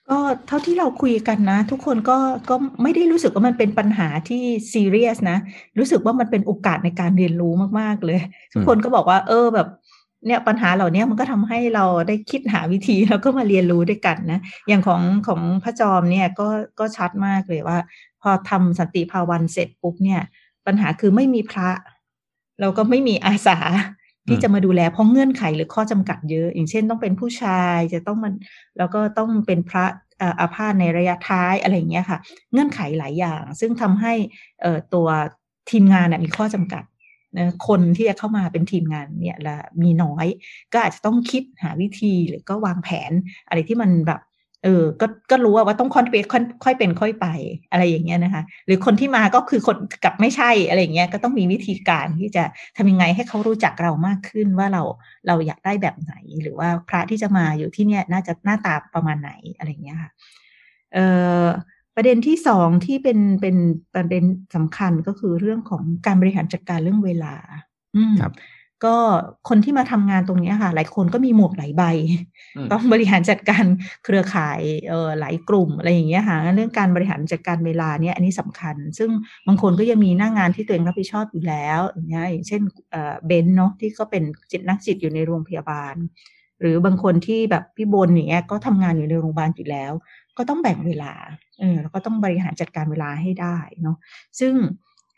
ก็เท่าที่เราคุยกันนะ ทุกคนก็ก็ไม่ได้รู้สึกว่ามันเป็นปัญหาที่ซีเรียสนะ รู้สึกว่ามันเป็นโอกาสในการเรียนรู้มาก ๆ เลย ทุกคนก็บอกว่า เออแบบ เนี่ยปัญหาเหล่านี้มันก็ทำให้เราได้คิดหาวิธีแล้วก็มาเรียนรู้ด้วยกันนะ อย่างของของพระจอมเนี่ยก็ก็ชัดมากเลยว่า พอทำสันติภาวันเสร็จปุ๊บเนี่ย ปัญหาคือไม่มีพระ เราก็ไม่มีอาสาที่จะมาดูแลเพราะเงื่อนไขหรือข้อจำกัดเยอะ อย่างเช่นต้องเป็นผู้ชายจะต้องมันแล้วก็ต้องเป็นพระอาพาธในระยะท้ายอะไรอย่างเงี้ยค่ะ เงื่อนไขหลายอย่าง ซึ่งทำให้ตัวทีมงานมีข้อจำกัด นะคนที่จะเข้ามาเป็นทีมงานเนี่ยละมีน้อย ก็อาจจะต้องคิดหาวิธีหรือก็วางแผนอะไรที่มันแบบเออ ก็ ก็รู้ว่าต้องค่อยเป็นค่อยเป็นค่อยไปอะไรอย่างเงี้ยนะคะ หรือคนที่มาก็คือคนกับไม่ใช่อะไรอย่างเงี้ย ก็ต้องมีวิธีการที่จะทำยังไงให้เขารู้จักเรามากขึ้นว่าเรา เราอยากได้แบบไหน หรือว่าพระที่จะมาอยู่ที่เนี่ยน่าจะหน้าตาประมาณไหนอะไรอย่างเงี้ยค่ะ เออ ประเด็นที่สองที่เป็นเป็นประเด็นสำคัญก็คือเรื่องของการบริหารจัดการเรื่องเวลาอืมครับก็คนที่มาทำงานตรงนี้ค่ะ หลายคนก็มีหมวกหลายใบ ต้องบริหารจัดการเครือข่ายเอ่อหลายกลุ่มอะไรอย่างเงี้ยค่ะเรื่องการบริหารจัดการเวลาเนี่ยอันนี้สำคัญ ซึ่งบางคนก็ยังมีหน้างงานที่ตัวเองรับผิดชอบอยู่แล้วอย่างเงี้ยอย่างเช่นเอ่อเบนเนาะที่ก็เป็นจิตนักจิตอยู่ในโรงพยาบาล หรือบางคนที่แบบพี่บนอย่างเงี้ยก็ทำงานอยู่ในโรงพยาบาลอยู่แล้ว ก็ต้องแบ่งเวลาเออแล้วก็ต้องบริหารจัดการเวลาให้ได้เนาะซึ่ง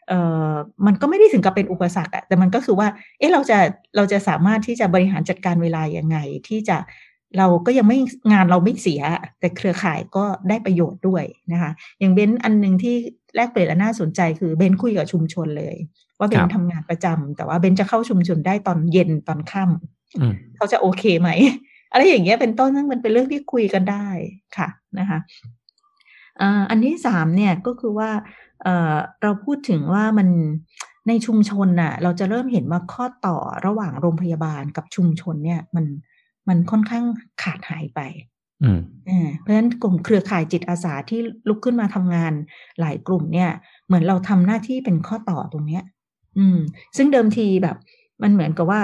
เอ่อมันก็ไม่ได้ถึงกับเป็นอุปสรรคอะแต่มันก็คือว่า เอ๊ะเราจะเราจะสามารถที่จะบริหารจัดการเวลายังไง ที่จะเราก็ยังไม่งานเราไม่เสีย แต่เครือข่ายก็ได้ประโยชน์ด้วยนะคะ อย่างเบนอันหนึ่งที่แลกเปลี่ยนและน่าสนใจคือเบนคุยกับชุมชนเลย ว่าเบนทำงานประจำแต่ว่าเบนจะเข้าชุมชนได้ตอนเย็นตอนค่ำเขาจะโอเคไหม อะไรอย่างเงี้ยเป็นต้นซึ่งมันเป็นเรื่องที่คุยกันได้ค่ะนะคะอันที่สามเนี่ยก็คือว่าเราพูดถึงว่ามันในชุมชนน่ะ เราจะเริ่มเห็นว่าข้อต่อระหว่างโรงพยาบาลกับชุมชนเนี่ย มันมันค่อนข้างขาดหายไปเพราะฉะนั้นกลุ่มเครือข่ายจิตอาสาที่ลุกขึ้นมาทำงานหลายกลุ่มเนี่ย เหมือนเราทำหน้าที่เป็นข้อต่อตรงเนี้ย อืม ซึ่งเดิมทีแบบ มันเหมือนกับว่า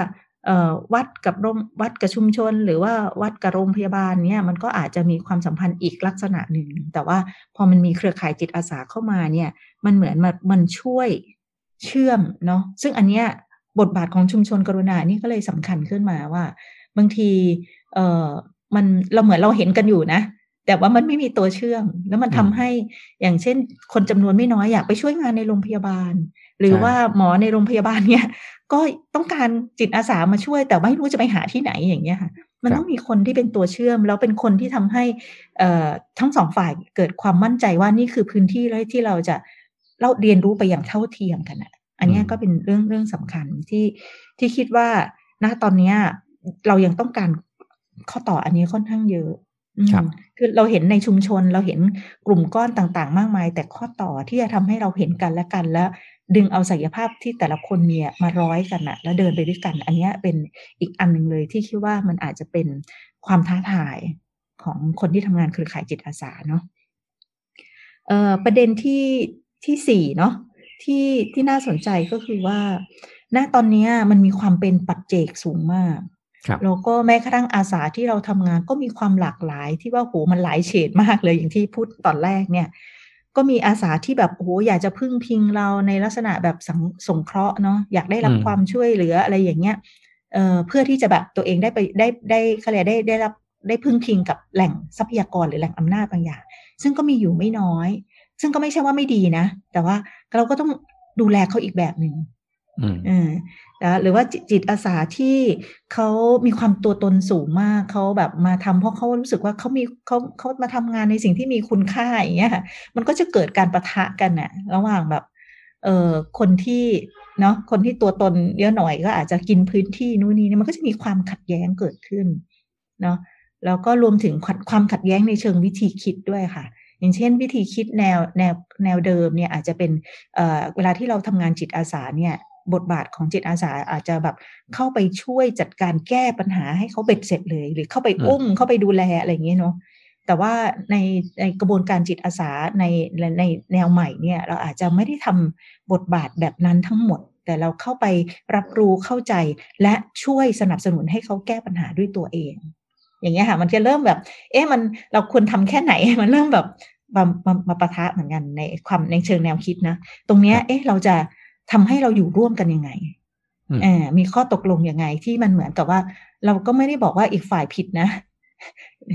วัดกับโรงวัดกับชุมชน หรือว่าวัดกับโรงพยาบาลเนี่ยมันก็อาจจะมีความสัมพันธ์อีกลักษณะหนึ่ง แต่ว่าพอมันมีเครือข่ายจิตอาสาเข้ามาเนี่ยมันเหมือนมันมันช่วยเชื่อมเนาะซึ่งอันเนี้ยบทบาทของชุมชนกรุณานี่ก็เลยสำคัญขึ้นมาว่า บางทีเออมันเราเหมือนเราเห็นกันอยู่นะ แต่ว่ามันไม่มีตัวเชื่อม แล้วมันทำให้อย่างเช่น คนจำนวนไม่น้อยอยากไปช่วยงานในโรงพยาบาล หรือว่าหมอในโรงพยาบาลเนี่ย ก็ต้องการจิตอาสามาช่วย แต่ไม่รู้จะไปหาที่ไหนอย่างเงี้ยค่ะมันต้องมีคนที่เป็นตัวเชื่อม แล้วเป็นคนที่ทำให้เอ่อทั้งสองฝ่ายเกิดความมั่นใจว่านี่คือพื้นที่แล้วที่เราจะเราเรียนรู้ไปอย่างเท่าเทียมกันอะ อันนี้ก็เป็นเรื่องเรื่องสำคัญที่ที่คิดว่าณตอนเนี้ยเรายังต้องการข้อต่ออันนี้ค่อนข้างเยอะ คือเราเห็นในชุมชนเราเห็นกลุ่มก้อนต่างๆ มากมาย แต่ข้อต่อที่จะทำให้เราเห็นกันและกันแล้ว ดึงเอาศักยภาพที่แต่ละคนมีมาร้อยกันอะแล้วเดินไปด้วยกัน อันนี้เป็นอีกอันหนึ่งเลยที่คิดว่ามันอาจจะเป็นความท้าทายของคนที่ทำงานเครือข่ายจิตอาสาเนาะเอ่อประเด็นที่ที่สี่เนาะที่ที่น่าสนใจก็คือว่า ณตอนนี้มันมีความเป็นปัจเจกสูงมาก แล้วก็แม้กระทั่งอาสาที่เราทำงานก็มีความหลากหลายที่ว่าโหมันหลายเฉดมากเลยอย่างที่พูดตอนแรกเนี่ย ก็มีอาสาที่แบบโอ้โหอยากจะพึ่งพิงเราในลักษณะแบบสงสงเคราะห์เนาะอยากได้รับความช่วยเหลืออะไรอย่างเงี้ยเอ่อเพื่อที่จะแบบตัวเองได้ไปได้ได้เขาเรียกได้ได้รับได้พึ่งพิงกับแหล่งทรัพยากรหรือแหล่งอำนาจบางอย่าง ซึ่งก็มีอยู่ไม่น้อย ซึ่งก็ไม่ใช่ว่าไม่ดีนะ แต่ว่าเราก็ต้องดูแลเขาอีกแบบหนึ่งอืม นะหรือว่าจิตอาสาที่เขามีความตัวตนสูงมากเขาแบบมาทำเพราะเขารู้สึกว่าเขามีเขาเขามาทำงานในสิ่งที่มีคุณค่าอย่างเงี้ยมันก็จะเกิดการประทะกันน่ะระหว่างแบบเอ่อคนที่เนาะคนที่ตัวตนเยอะหน่อยก็อาจจะกินพื้นที่นู่นนี่มันก็จะมีความขัดแย้งเกิดขึ้นเนาะแล้วก็รวมถึงความขัดแย้งในเชิงวิธีคิดด้วยค่ะ อย่างเช่น วิธีคิดแนวแนวแนวเดิมเนี่ยอาจจะเป็นเอ่อเวลาที่เราทำงานจิตอาสาเนี่ย บทบาทของจิตอาสาอาจจะแบบเข้าไปช่วยจัดการแก้ปัญหาให้เขาเบ็ดเสร็จเลย หรือเข้าไปอุ้มเข้าไปดูแลอะไรอย่างเงี้ยเนาะแต่ว่าในในกระบวนการจิตอาสาในในแนวใหม่เนี่ย เราอาจจะไม่ได้ทำบทบาทแบบนั้นทั้งหมด แต่เราเข้าไปรับรู้เข้าใจและช่วยสนับสนุนให้เขาแก้ปัญหาด้วยตัวเอง อย่างเงี้ยค่ะ มันจะเริ่มแบบ เอ๊ะมันเราควรทำแค่ไหนมันเริ่มแบบมามามาปะทะเหมือนกันในความในเชิงแนวคิดนะ ตรงเนี้ย เอ๊ะเราจะ ทำให้เราอยู่ร่วมกันยังไงอมีข้อตกลงยังไงที่มันเหมือนกับว่า เราก็ไม่ได้บอกว่าอีกฝ่ายผิดนะ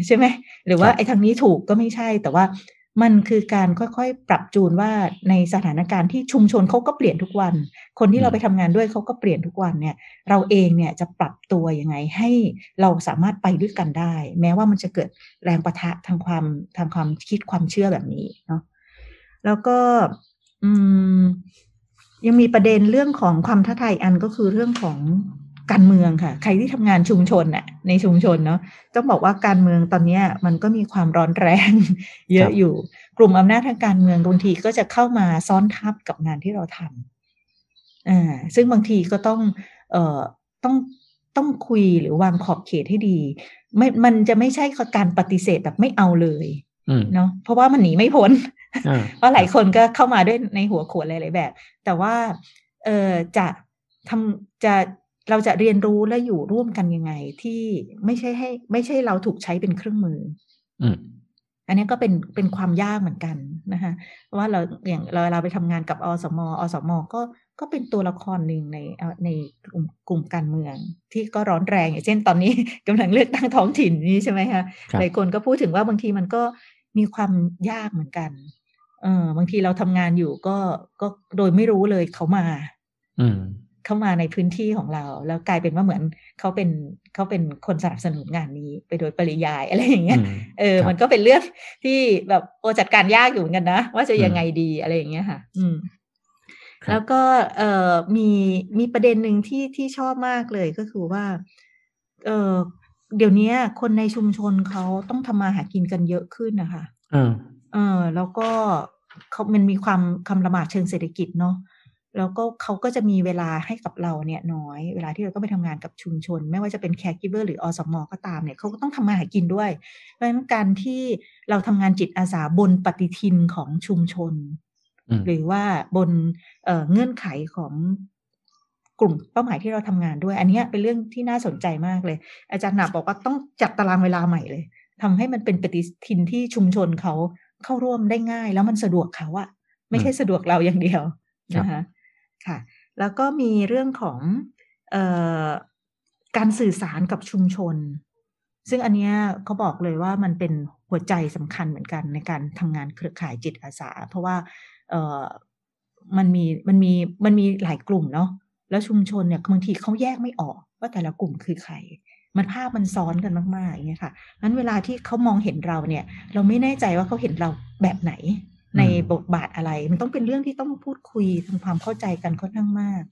ใช่ไหม หรือว่าไอ้ทางนี้ถูกก็ไม่ใช่ แต่ว่ามันคือการค่อยๆ ปรับจูนว่าในสถานการณ์ที่ชุมชนเขาก็เปลี่ยนทุกวัน คนที่เราไปทำงานด้วยเขาก็เปลี่ยนทุกวันเนี่ย เราเองเนี่ยจะปรับตัวยังไงให้เราสามารถไปด้วยกันได้ แม้ว่ามันจะเกิดแรงประทะทางความทางความคิดความเชื่อแบบนี้เนาะแล้วก็ อืม ยังมีประเด็นเรื่องของความท้าทายอันก็คือเรื่องของการเมืองค่ะ ใครที่ทำงานชุมชนน่ะในชุมชนเนาะต้องบอกว่าการเมืองตอนเนี้ยมันก็มีความร้อนแรง เยอะอยู่ กลุ่มอำนาจทางการเมืองบางทีก็จะเข้ามาซ้อนทับกับงานที่เราทำอ่าซึ่งบางทีก็ต้องเอ่อต้องต้องคุยหรือวางขอบเขตให้ดีไม่มันจะไม่ใช่การปฏิเสธแบบไม่เอาเลยเนาะเพราะว่ามันหนีไม่พ้น เพราะหลายคนก็เข้ามาด้วยในหัวขวดหลายๆแบบ แต่ว่าเออจะทำจะเราจะเรียนรู้และอยู่ร่วมกันยังไงที่ไม่ใช่ให้ ไม่ใช่เราถูกใช้เป็นเครื่องมือ อือันนี้ก็เป็นเป็นความยากเหมือนกันนะคะว่าเราอย่างเราเราไปทำงานกับอสมอสมก็ก็เป็นตัวละครหนึ่งในในกลุ่มกลุ่มการเมือง ที่ก็ร้อนแรงอย่างเช่นตอนนี้กำลังเลือกตั้งท้องถิ่นนี้ใช่ไหมคะหลายคนก็พูดถึงว่าบางทีมันก็มีความยากเหมือนกัน เออบางทีเราทำงานอยู่ก็ก็โดยไม่รู้เลยเขามา อืมเข้ามาในพื้นที่ของเรา แล้วกลายเป็นว่าเหมือนเขาเป็นเขาเป็นคนสนับสนุนงานนี้ไปโดยปริยายอะไรอย่างเงี้ยเออ มันก็เป็นเรื่องที่แบบโอจัดการยากอยู่เหมือนกันนะว่าจะยังไงดีอะไรอย่างเงี้ยค่ะ อืมแล้วก็เอ่อมีมีประเด็นหนึ่งที่ที่ชอบมากเลยก็คือว่า เออเดี๋ยวนี้คนในชุมชนเขาต้องทำมาหากินกันเยอะขึ้นนะคะเออแล้วก็ เขามันมีความคำละหมาดเชิงเศรษฐกิจเนาะแล้วก็เขาก็จะมีเวลาให้กับเราเนี่ยน้อย เวลาที่เราต้องไปทำงานกับชุมชน ไม่ว่าจะเป็น caregiver หรืออสมก็ตามเนี่ยเขาก็ต้องทำมาหากินด้วย เพราะฉะนั้นการที่เราทำงานจิตอาสาบนปฏิทินของชุมชน หรือว่าบนเงื่อนไขของกลุ่มเป้าหมายที่เราทำงานด้วย อันนี้เป็นเรื่องที่น่าสนใจมากเลย อาจารย์หนับบอกว่าต้องจัดตารางเวลาใหม่เลยทำให้มันเป็นปฏิทินที่ชุมชนเขา เข้าร่วมได้ง่าย แล้วมันสะดวกเขาอะไม่ใช่สะดวกเราอย่างเดียวนะคะค่ะ แล้วก็มีเรื่องของออการสื่อสารกับชุมชน ซึ่งอันนี้เขาบอกเลยว่ามันเป็นหัวใจสำคัญเหมือนกันในการทำงานเครือข่ายจิตอาสา เพราะว่าเออมันมีมันมีมันมีหลายกลุ่มเนาะแล้วชุมชนเนี่ยบางทีเขาแยกไม่ออกว่าแต่ละกลุ่มคือใคร มันภาพมันซ้อนกันมากๆอย่างเงี้ยค่ะนั้นเวลาที่เขามองเห็นเราเนี่ย เราไม่แน่ใจว่าเขาเห็นเราแบบไหน ในบทบาทอะไร มันต้องเป็นเรื่องที่ต้องพูดคุยทำความเข้าใจกันค่อนข้างมาก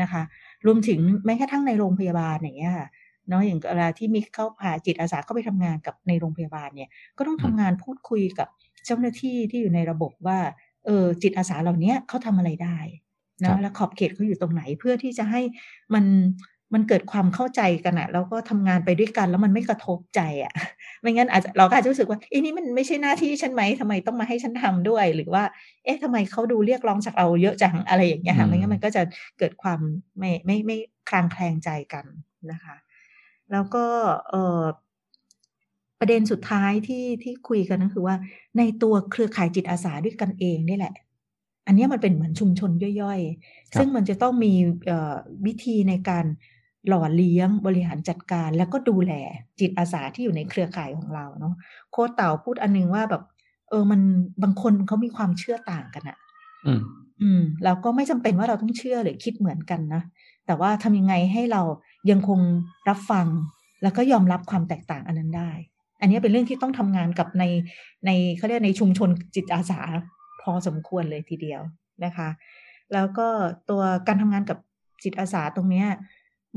นะคะ รวมถึงแม้กระทั่งในโรงพยาบาลอย่างเงี้ยค่ะเนาะอย่างเวลาที่มีเข้าพาจิตอาสาเข้าไปทำงานกับในโรงพยาบาลเนี่ย ก็ต้องทำงานพูดคุยกับเจ้าหน้าที่ที่อยู่ในระบบว่าเออจิตอาสาเหล่านี้เขาทำอะไรได้นะแล้วขอบเขตเขาอยู่ตรงไหนเพื่อที่จะให้มัน มันเกิดความเข้าใจกันอะแล้วก็ทำงานไปด้วยกันแล้วมันไม่กระทบใจอะไม่งั้นอาจจะเราก็อาจจะรู้สึกว่าเอ้นี่มันไม่ใช่หน้าที่ฉันไหมทำไมต้องมาให้ฉันทำด้วย หรือว่า เอ๊ะทำไมเขาดูเรียกร้องจากเราเยอะจังอะไรอย่างเงี้ยค่ะไม่งั้นมันก็จะเกิดความไม่ไม่ไม่คลางแคลงใจกันนะคะ แล้วก็เออประเด็นสุดท้ายที่ที่คุยกันก็คือว่า ในตัวเครือข่ายจิตอาสาด้วยกันเองนี่แหละอันนี้มันเป็นเหมือนชุมชนย่อยๆ ซึ่งมันจะต้องมีวิธีในการ หล่อเลี้ยงบริหารจัดการแล้วก็ดูแลจิตอาสาที่อยู่ในเครือข่ายของเราเนาะโค้ดเต่าพูดอันนึงว่าแบบ เออมันบางคนเขามีความเชื่อต่างกันอะอืม อืมเราก็ไม่จำเป็นว่าเราต้องเชื่อหรือคิดเหมือนกันนะแต่ว่าทำยังไงให้เรายังคงรับฟัง แล้วก็ยอมรับความแตกต่างอันนั้นได้ อันนี้เป็นเรื่องที่ต้องทำงานกับในในเขาเรียกในชุมชนจิตอาสาพอสมควรเลยทีเดียวนะคะ แล้วก็ตัวการทำงานกับจิตอาสาตรงเนี้ย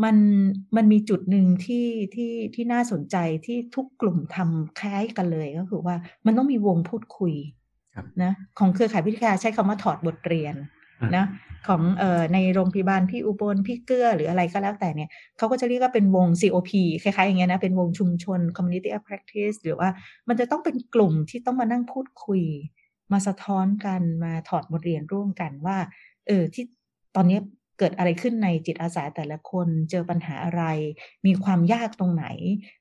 มันมันมีจุดหนึ่งที่ที่ที่น่าสนใจที่ทุกกลุ่มทำคล้ายกันเลยก็คือว่ามันต้องมีวงพูดคุยนะของเครือข่ายพิทยาใช้คำว่าถอดบทเรียนนะของเอ่อในโรงพยาบาลพี่อุบลพี่เกื้อหรืออะไรก็แล้วแต่เนี่ยเขาก็จะเรียกว่าเป็นวง COP คล้ายๆอย่างเงี้ยนะ เป็นวงชุมชน community of practice หรือว่ามันจะต้องเป็นกลุ่มที่ต้องมานั่งพูดคุย มาสะท้อนกันมาถอดบทเรียนร่วมกันว่าเออที่ตอนนี้ เกิดอะไรขึ้นในจิตอาสาแต่ละคนเจอปัญหาอะไร มีความยากตรงไหน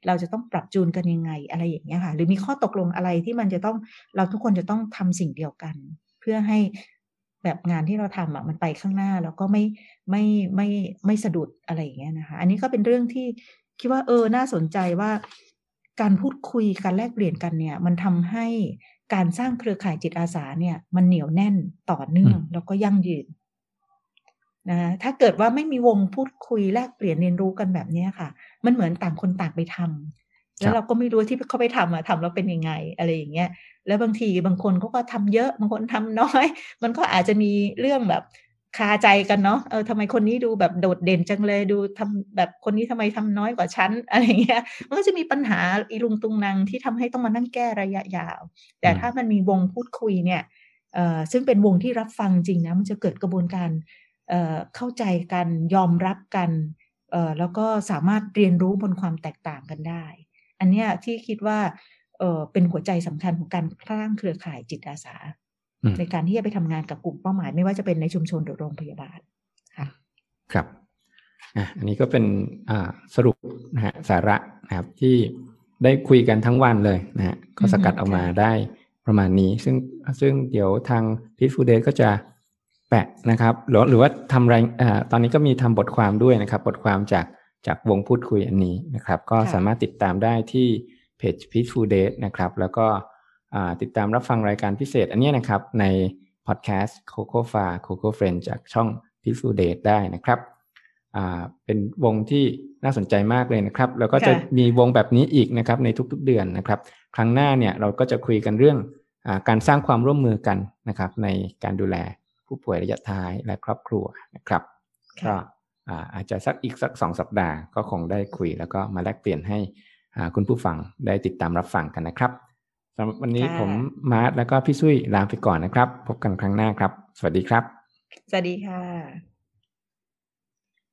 เราจะต้องปรับจูนกันยังไงอะไรอย่างเงี้ยค่ะ หรือมีข้อตกลงอะไรที่มันจะต้องเราทุกคนจะต้องทำสิ่งเดียวกัน เพื่อให้แบบงานที่เราทำอะมันไปข้างหน้าแล้วก็ไม่ไม่ไม่ไม่สะดุดอะไรอย่างเงี้ยนะคะ อันนี้ก็เป็นเรื่องที่คิดว่าเออน่าสนใจว่าการพูดคุยการแลกเปลี่ยนกันเนี่ย มันทำให้การสร้างเครือข่ายจิตอาสาเนี่ย มันเหนียวแน่นต่อเนื่องแล้วก็ยั่งยืน นะถ้าเกิดว่าไม่มีวงพูดคุยแลกเปลี่ยนเรียนรู้กันแบบนี้ค่ะ มันเหมือนต่างคนต่างไปทำแล้วเราก็ไม่รู้ที่เขาไปทำอะทำแล้วเป็นยังไงอะไรอย่างเงี้ยแล้วบางทีบางคนเขาก็ทำเยอะบางคนทำน้อย มันก็อาจจะมีเรื่องแบบคาใจกันเนาะเออทำไมคนนี้ดูแบบโดดเด่นจังเลยดูทำแบบคนนี้ทำไมทำน้อยกว่าฉันอะไรเงี้ยมันก็จะมีปัญหาอีลุงตุงนางที่ทำให้ต้องมานั่งแก้ระยะยาว แต่ถ้ามันมีวงพูดคุยเนี่ยเอ่อซึ่งเป็นวงที่รับฟังจริงนะมันจะเกิดกระบวนการ เอ่อเข้าใจกันยอมรับกันเอ่อแล้วก็สามารถเรียนรู้บนความแตกต่างกันได้ อันเนี้ยที่คิดว่าเออเป็นหัวใจสำคัญของการสร้างเครือข่ายจิตอาสา ในการที่จะไปทำงานกับกลุ่มเป้าหมาย ไม่ว่าจะเป็นในชุมชนหรือโรงพยาบาลค่ะครับอะอันนี้ก็เป็นอ่าสรุปนะฮะสาระนะครับที่ได้คุยกันทั้งวันเลยนะฮะก็สกัดออกมาได้ประมาณนี้ ซึ่งซึ่งเดี๋ยวทางพีทฟูเดก็จะ แปะนะครับหรือหรือว่าทำรายอ่าตอนนี้ก็มีทำบทความด้วยนะครับ บทความจากจากวงพูดคุยอันนี้นะครับ ก็สามารถติดตามได้ที่เพจ Peaceful Date นะครับ แล้วก็ติดตามรับฟังรายการพิเศษ อันนี้นะครับในพอดแคสต์ Coco f a Coco Friend จากช่อง Peaceful Date ได้นะครับเป็นวงที่น่าสนใจมากเลยนะครับ แล้วก็จะมีวงแบบนี้อีกนะครับในทุกๆเดือนนะครับ ครั้งหน้าเนี่ยเราก็จะคุยกันเรื่องอการสร้างความร่วมมือกันนะครับ ในการดูแล ผู้ป่วยระยะท้ายและครอบครัวนะครับก็อาจจะสักอีกสักสองสัปดาห์ก็คงได้คุย แล้วก็มาแลกเปลี่ยนให้คุณผู้ฟังได้ติดตามรับฟังกันนะครับสำหรับวันนี้ผมมาร์ทแล้วก็พี่ซุยลาไปก่อนนะครับ พบกันครั้งหน้าครับ สวัสดีครับ สวัสดีค่ะ